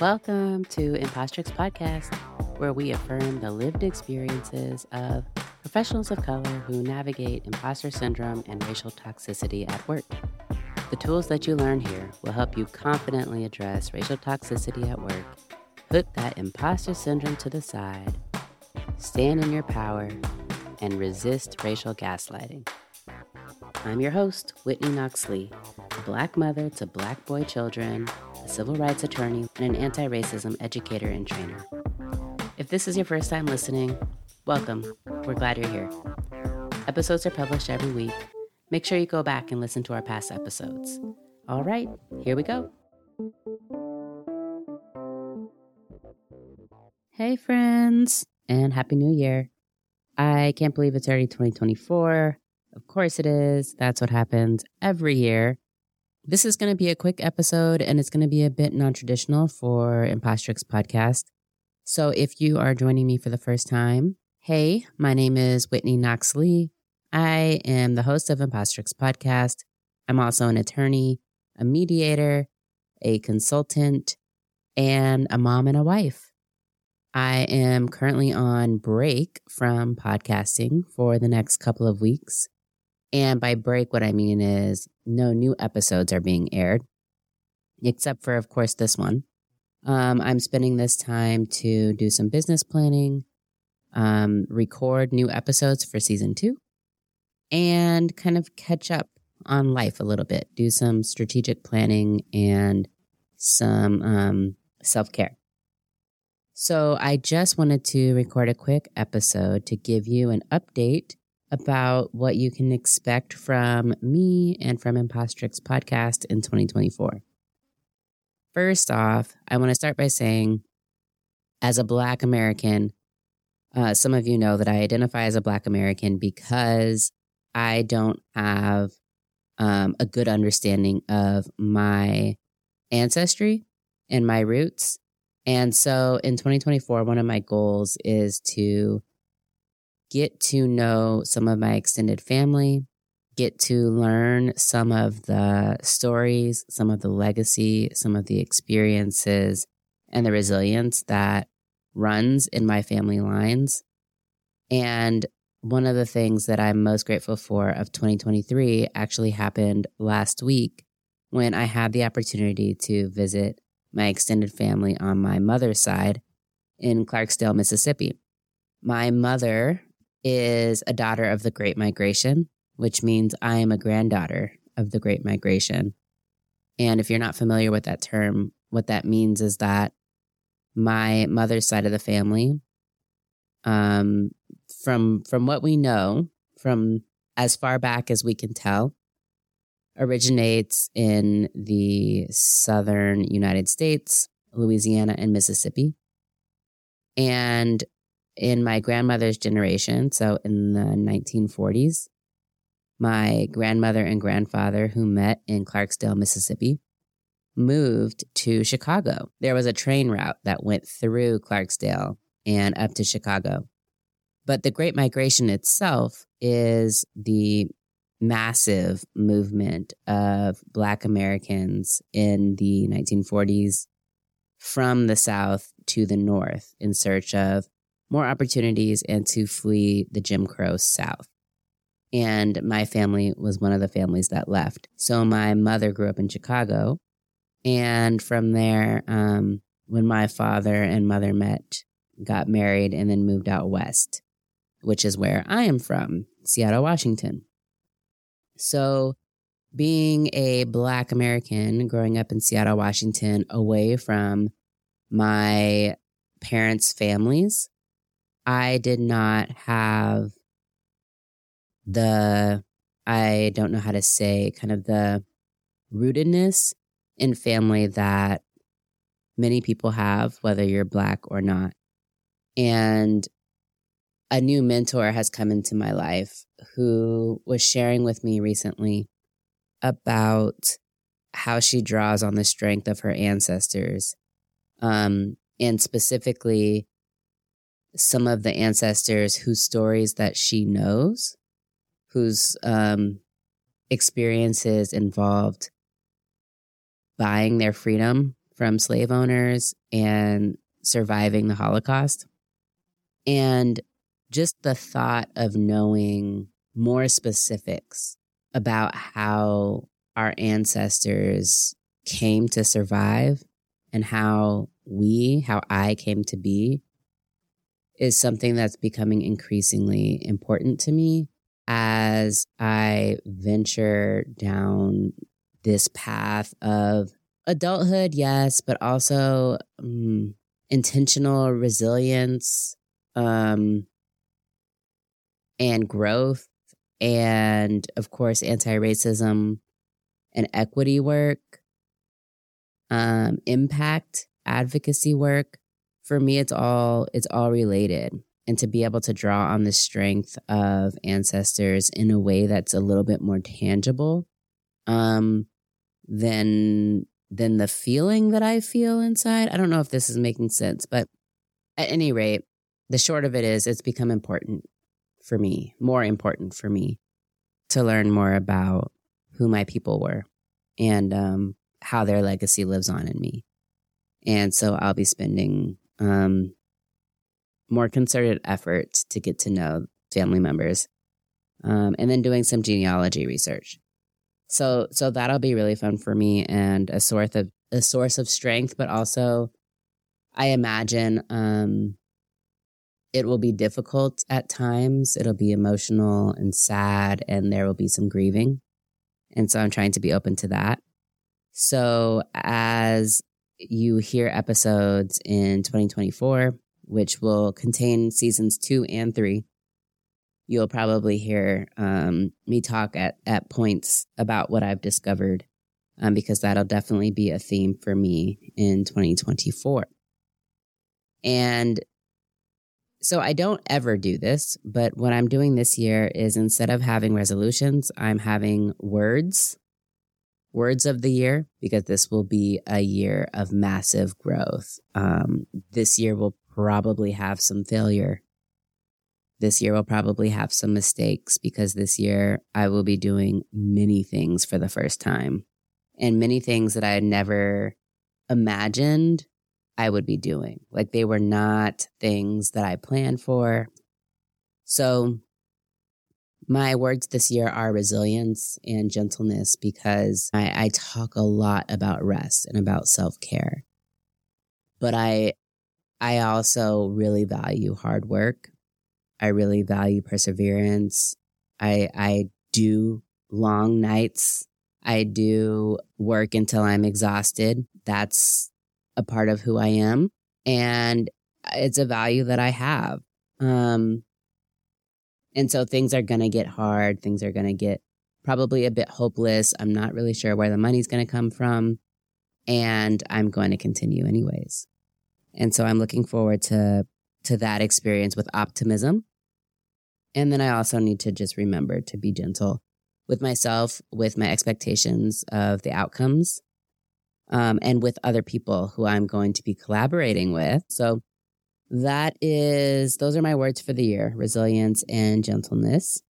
Welcome to Impostrix Podcast, where we affirm the lived experiences of professionals of color who navigate imposter syndrome and racial toxicity at work. The tools that you learn here will help you confidently address racial toxicity at work, put that imposter syndrome to the side, stand in your power, and resist racial gaslighting. I'm your host, Whitney Knox Lee, a black mother to black boy children civil rights attorney, and an anti racism educator and trainer. If this is your first time listening, welcome. We're glad you're here. Episodes are published every week. Make sure you go back and listen to our past episodes. All right, here we go. Hey, friends, and Happy New Year. I can't believe it's already 2024. Of course it is. That's what happens every year. This is going to be a quick episode and it's going to be a bit non traditional for Impostrix podcast. So if you are joining me for the first time, hey, my name is Whitney Knox Lee. I am the host of Impostrix podcast. I'm also an attorney, a mediator, a consultant, and a mom and a wife. I am currently on break from podcasting for the next couple of weeks. And by break, what I mean is no new episodes are being aired, except for, of course, this one. Um, I'm spending this time to do some business planning, um, record new episodes for season two, and kind of catch up on life a little bit, do some strategic planning and some um, self care. So, I just wanted to record a quick episode to give you an update about what you can expect from me and from Impostrix podcast in 2024. First off, I want to start by saying, as a Black American, uh, some of you know that I identify as a Black American because I don't have um, a good understanding of my ancestry and my roots. And so in 2024, one of my goals is to get to know some of my extended family, get to learn some of the stories, some of the legacy, some of the experiences, and the resilience that runs in my family lines. And one of the things that I'm most grateful for of 2023 actually happened last week when I had the opportunity to visit my extended family on my mother's side in Clarksdale, Mississippi. My mother is a daughter of the Great Migration, which means I am a granddaughter of the Great Migration. And if you're not familiar with that term, what that means is that my mother's side of the family, um, from from what we know, from as far back as we can tell, originates in the southern United States, Louisiana, and Mississippi. And in my grandmother's generation, so in the 1940s, my grandmother and grandfather, who met in Clarksdale, Mississippi, moved to Chicago. There was a train route that went through Clarksdale and up to Chicago. But the Great Migration itself is the massive movement of Black Americans in the 1940s from the South to the North in search of more opportunities and to flee the Jim Crow South. And my family was one of the families that left. So my mother grew up in Chicago. And from there, um, when my father and mother met, got married, and then moved out west, which is where I am from, Seattle, Washington. So, being a Black American growing up in Seattle, Washington, away from my parents' families, I did not have the, I don't know how to say, kind of the rootedness in family that many people have, whether you're Black or not. And a new mentor has come into my life who was sharing with me recently about how she draws on the strength of her ancestors. Um, and specifically, some of the ancestors whose stories that she knows, whose um, experiences involved buying their freedom from slave owners and surviving the Holocaust. And just the thought of knowing more specifics about how our ancestors came to survive and how we, how I came to be, is something that's becoming increasingly important to me as I venture down this path of adulthood, yes, but also um, intentional resilience um, and growth, and of course, anti racism and equity work, um, impact advocacy work. For me, it's all it's all related and to be able to draw on the strength of ancestors in a way that's a little bit more tangible um, than than the feeling that I feel inside. I don't know if this is making sense, but at any rate, the short of it is it's become important for me, more important for me to learn more about who my people were and um, how their legacy lives on in me. And so I'll be spending um, more concerted effort to get to know family members, um, and then doing some genealogy research. So, so that'll be really fun for me and a source of a source of strength, but also, I imagine um, it will be difficult at times. It'll be emotional and sad, and there will be some grieving. And so I'm trying to be open to that. So as you hear episodes in 2024, which will contain seasons two and three. You'll probably hear um, me talk at, at points about what I've discovered um, because that'll definitely be a theme for me in 2024. And so I don't ever do this, but what I'm doing this year is instead of having resolutions, I'm having words, words of the year, because this will be a year of massive growth. Um, this year will probably have some failure. This year will probably have some mistakes because this year I will be doing many things for the first time and many things that I had never imagined I would be doing. Like they were not things that I planned for. So my words this year are resilience and gentleness because I, I talk a lot about rest and about self care. But I I also really value hard work. I really value perseverance. I, I do long nights. I do work until I'm exhausted. That's a part of who I am. And it's a value that I have. Um, and so things are going to get hard. Things are going to get probably a bit hopeless. I'm not really sure where the money's going to come from. And I'm going to continue anyways. And so I'm looking forward to to that experience with optimism. And then I also need to just remember to be gentle with myself, with my expectations of the outcomes, um, and with other people who I'm going to be collaborating with. So that is, those are my words for the year resilience and gentleness.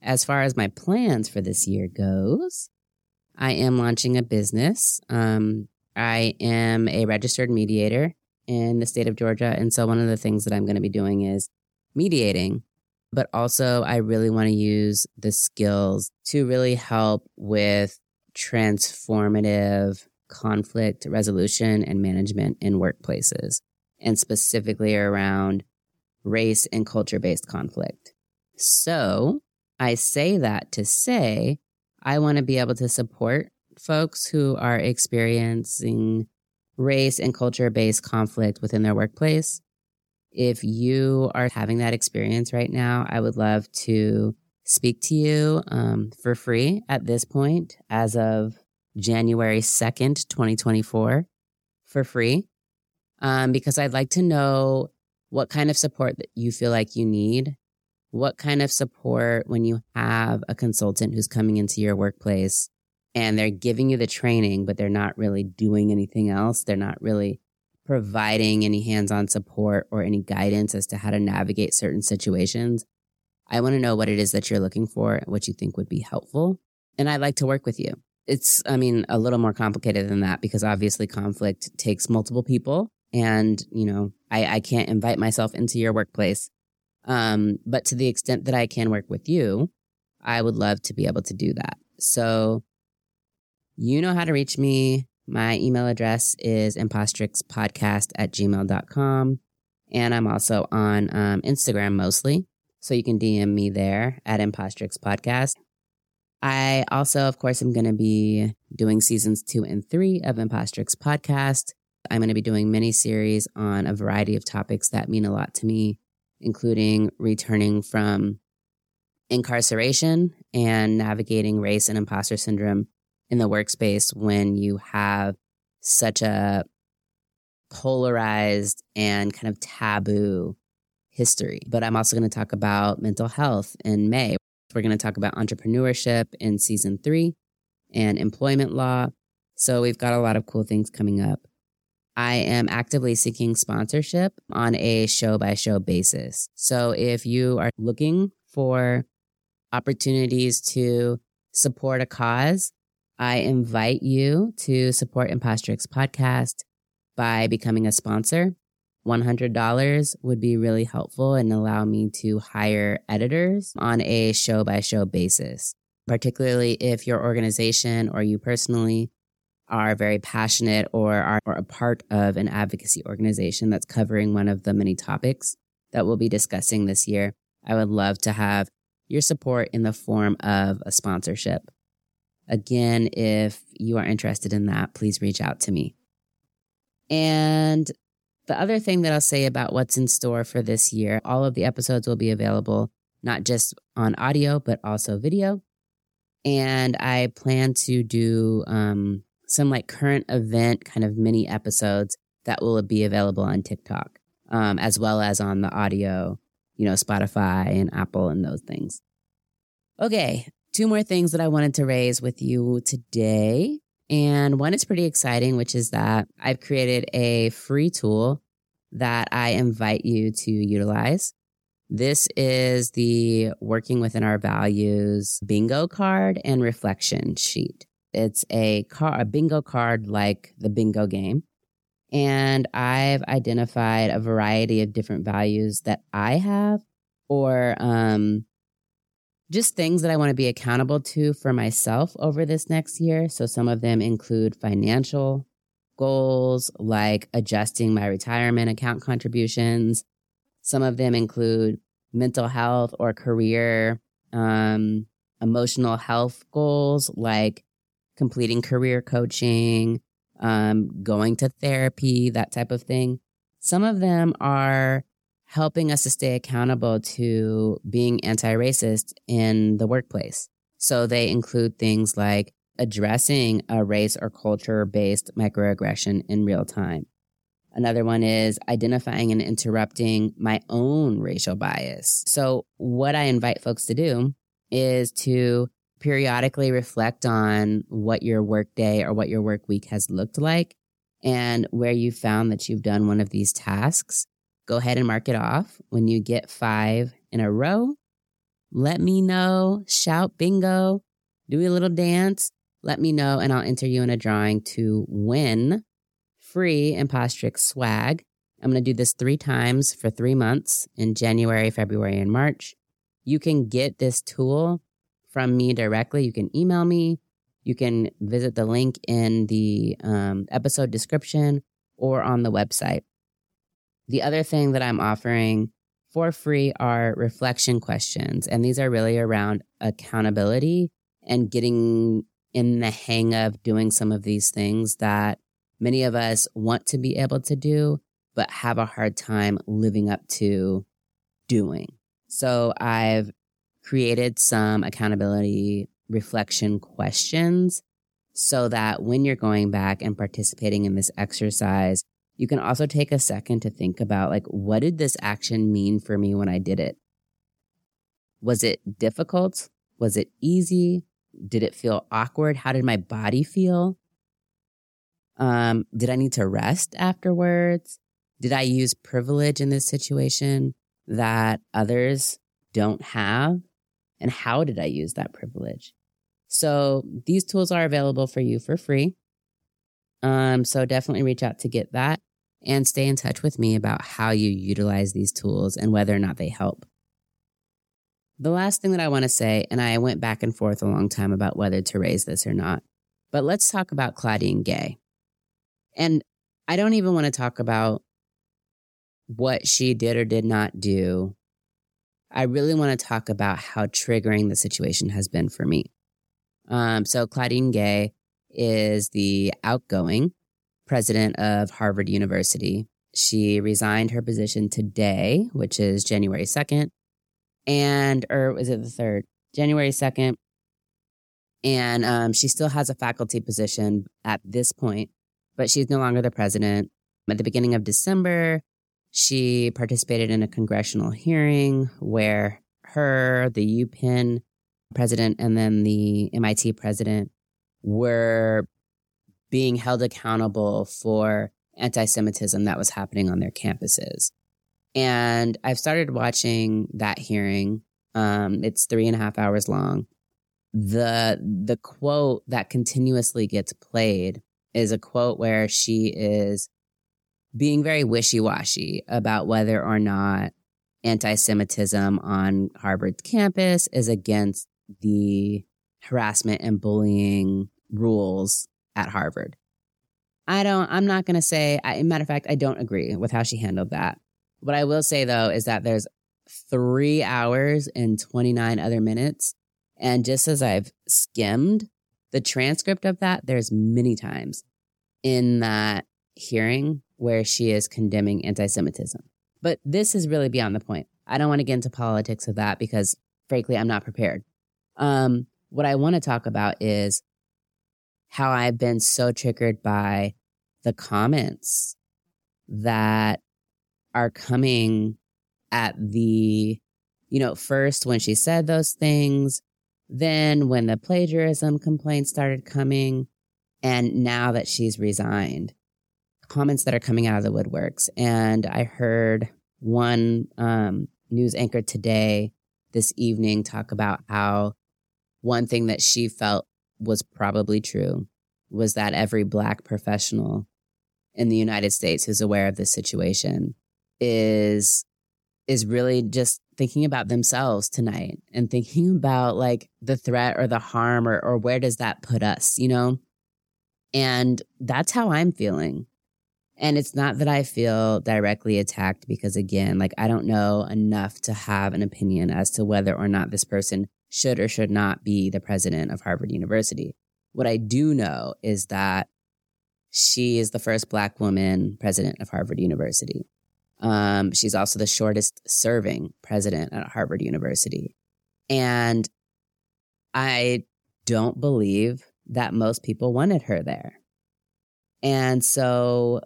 As far as my plans for this year goes, I am launching a business. Um, I am a registered mediator in the state of Georgia. And so one of the things that I'm going to be doing is mediating, but also I really want to use the skills to really help with transformative conflict resolution and management in workplaces, and specifically around race and culture based conflict. So I say that to say I want to be able to support folks who are experiencing race and culture based conflict within their workplace. If you are having that experience right now, I would love to speak to you um, for free at this point as of January 2nd, 2024, for free, um, because I'd like to know what kind of support that you feel like you need. What kind of support when you have a consultant who's coming into your workplace and they're giving you the training, but they're not really doing anything else. They're not really providing any hands on support or any guidance as to how to navigate certain situations. I want to know what it is that you're looking for, what you think would be helpful. And I'd like to work with you. it's, I mean, a little more complicated than that because obviously conflict takes multiple people. And, you know, I, I can't invite myself into your workplace. Um, but to the extent that I can work with you, I would love to be able to do that. So you know how to reach me. My email address is impostrixpodcast at gmail.com. And I'm also on um, Instagram mostly. So you can DM me there at Impostrix Podcast. I also, of course, am going to be doing seasons two and three of Impostrix Podcast. I'm going to be doing mini series on a variety of topics that mean a lot to me, including returning from incarceration and navigating race and imposter syndrome in the workspace when you have such a polarized and kind of taboo history. But I'm also going to talk about mental health in May. We're going to talk about entrepreneurship in season three and employment law. So we've got a lot of cool things coming up. I am actively seeking sponsorship on a show by show basis. So if you are looking for opportunities to support a cause, I invite you to support Impostrix podcast by becoming a sponsor. $100 would be really helpful and allow me to hire editors on a show by show basis, particularly if your organization or you personally are very passionate or are, a part of an advocacy organization that's covering one of the many topics that we'll be discussing this year. I would love to have your support in the form of a sponsorship. Again, if you are interested in that, please reach out to me. And the other thing that I'll say about what's in store for this year, all of the episodes will be available not just on audio, but also video. And I plan to do um, some like current event kind of mini episodes that will be available on TikTok, um, as well as on the audio, you know, Spotify and Apple and those things. Okay, two more things that I wanted to raise with you today. And one is pretty exciting, which is that I've created a free tool that I invite you to utilize. This is the Working Within Our Values bingo card and reflection sheet. It's a, car, a bingo card like the bingo game. And I've identified a variety of different values that I have or um, just things that I want to be accountable to for myself over this next year. So some of them include financial goals, like adjusting my retirement account contributions. Some of them include mental health or career, um, emotional health goals, like completing career coaching, um, going to therapy, that type of thing. Some of them are helping us to stay accountable to being anti racist in the workplace. So they include things like addressing a race or culture based microaggression in real time. Another one is identifying and interrupting my own racial bias. So, what I invite folks to do is to periodically reflect on what your workday or what your work week has looked like and where you found that you've done one of these tasks Go ahead and mark it off. When you get five in a row, let me know. Shout bingo. Do a little dance. Let me know, and I'll enter you in a drawing to win free Impostrix swag. I'm going to do this three times for three months in January, February, and March. You can get this tool from me directly. You can email me. You can visit the link in the um, episode description or on the website. The other thing that I'm offering for free are reflection questions. And these are really around accountability and getting in the hang of doing some of these things that many of us want to be able to do, but have a hard time living up to doing. So I've created some accountability reflection questions so that when you're going back and participating in this exercise, you can also take a second to think about like, what did this action mean for me when I did it? Was it difficult? Was it easy? Did it feel awkward? How did my body feel? Um, did I need to rest afterwards? Did I use privilege in this situation that others don't have? And how did I use that privilege? So these tools are available for you for free. Um, so definitely reach out to get that and stay in touch with me about how you utilize these tools and whether or not they help. The last thing that I want to say, and I went back and forth a long time about whether to raise this or not, but let's talk about Claudine Gay. And I don't even want to talk about what she did or did not do. I really want to talk about how triggering the situation has been for me. Um, so, Claudine Gay is the outgoing president of Harvard University. She resigned her position today, which is January 2nd. And, or was it the 3rd? January 2nd. And um, she still has a faculty position at this point, but she's no longer the president. At the beginning of December, she participated in a congressional hearing where her, the UPenn president, and then the MIT president were being held accountable for anti Semitism that was happening on their campuses. And I've started watching that hearing. Um, it's three and a half hours long. The the quote that continuously gets played is a quote where she is being very wishy washy about whether or not anti Semitism on Harvard's campus is against the harassment and bullying rules at Harvard. I don't, I'm not going to say, I, matter of fact, I don't agree with how she handled that. What I will say though is that there's three hours and 29 other minutes. And just as I've skimmed the transcript of that, there's many times in that hearing where she is condemning anti Semitism. But this is really beyond the point. I don't want to get into politics of that because, frankly, I'm not prepared. Um, what I want to talk about is how I've been so triggered by the comments that are coming at the, you know, first when she said those things, then when the plagiarism complaints started coming, and now that she's resigned comments that are coming out of the woodworks. And I heard one um, news anchor today, this evening, talk about how one thing that she felt was probably true was that every Black professional in the United States who's aware of this situation is is really just thinking about themselves tonight and thinking about like the threat or the harm or or where does that put us, you know? And that's how I'm feeling. And it's not that I feel directly attacked because, again, like I don't know enough to have an opinion as to whether or not this person should or should not be the president of Harvard University. What I do know is that she is the first Black woman president of Harvard University. Um, she's also the shortest serving president at Harvard University. And I don't believe that most people wanted her there. And so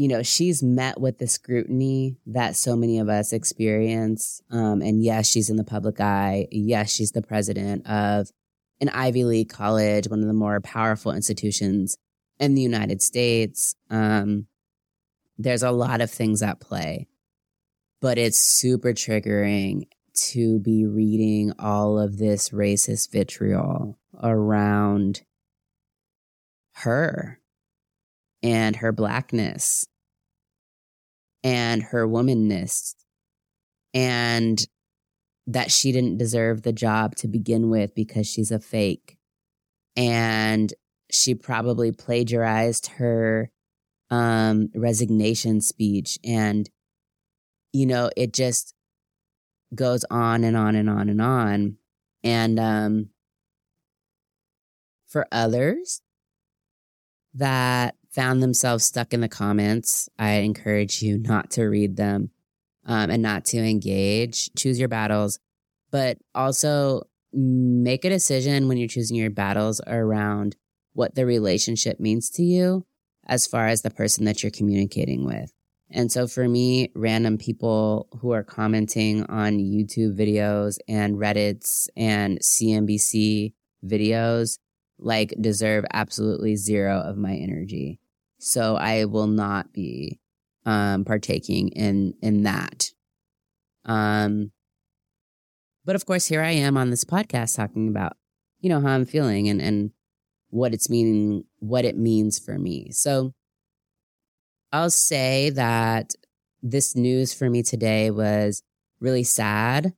you know, she's met with the scrutiny that so many of us experience. Um, and yes, she's in the public eye. Yes, she's the president of an Ivy League college, one of the more powerful institutions in the United States. Um, there's a lot of things at play, but it's super triggering to be reading all of this racist vitriol around her and her blackness and her womanness and that she didn't deserve the job to begin with because she's a fake. And she probably plagiarized her um, resignation speech. And, you know, it just goes on and on and on and on. And um, for others that found themselves stuck in the comments, I encourage you not to read them um, and not to engage. Choose your battles, but also make a decision when you're choosing your battles around what the relationship means to you as far as the person that you're communicating with. And so for me, random people who are commenting on YouTube videos and Reddits and CNBC videos like deserve absolutely zero of my energy. So I will not be um, partaking in in that. Um, but of course, here I am on this podcast talking about you know, how I'm feeling and, and what it's meaning, what it means for me. So I'll say that this news for me today was really sad.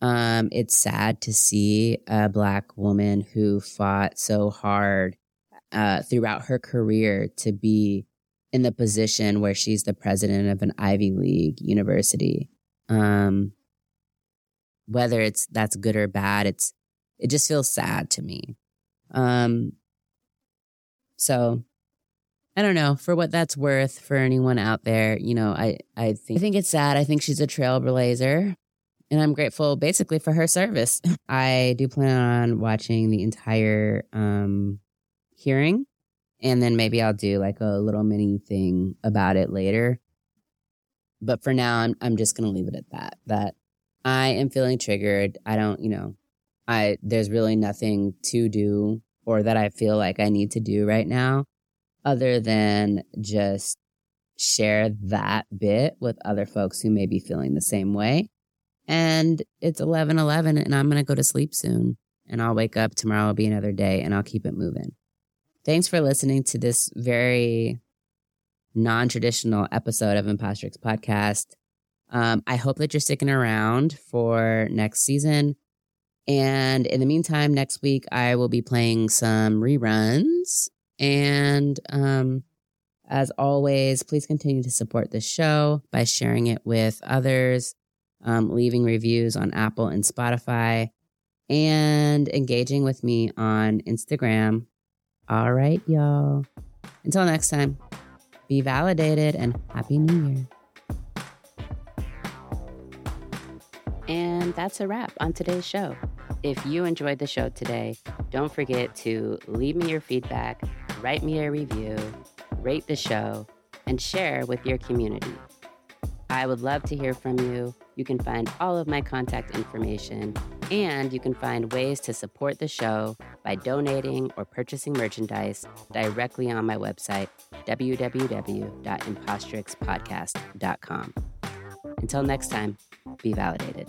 Um, it's sad to see a black woman who fought so hard uh, throughout her career to be in the position where she's the president of an Ivy League university. Um, whether it's that's good or bad, it's it just feels sad to me. Um, so I don't know for what that's worth for anyone out there. You know, I I think I think it's sad. I think she's a trailblazer, and I'm grateful basically for her service. I do plan on watching the entire um, hearing and then maybe I'll do like a little mini thing about it later. But for now, I'm I'm just gonna leave it at that. That I am feeling triggered. I don't, you know, I there's really nothing to do or that I feel like I need to do right now, other than just share that bit with other folks who may be feeling the same way. And it's 11 11 and I'm going to go to sleep soon. And I'll wake up tomorrow, will be another day, and I'll keep it moving. Thanks for listening to this very non traditional episode of Impostrix Podcast. Um, I hope that you're sticking around for next season. And in the meantime, next week I will be playing some reruns. And um, as always, please continue to support this show by sharing it with others, um, leaving reviews on Apple and Spotify, and engaging with me on Instagram all right, y'all. Until next time, be validated and Happy New Year. And that's a wrap on today's show. If you enjoyed the show today, don't forget to leave me your feedback, write me a review, rate the show, and share with your community. I would love to hear from you. You can find all of my contact information and you can find ways to support the show by donating or purchasing merchandise directly on my website, www.impostrixpodcast.com. Until next time, be validated.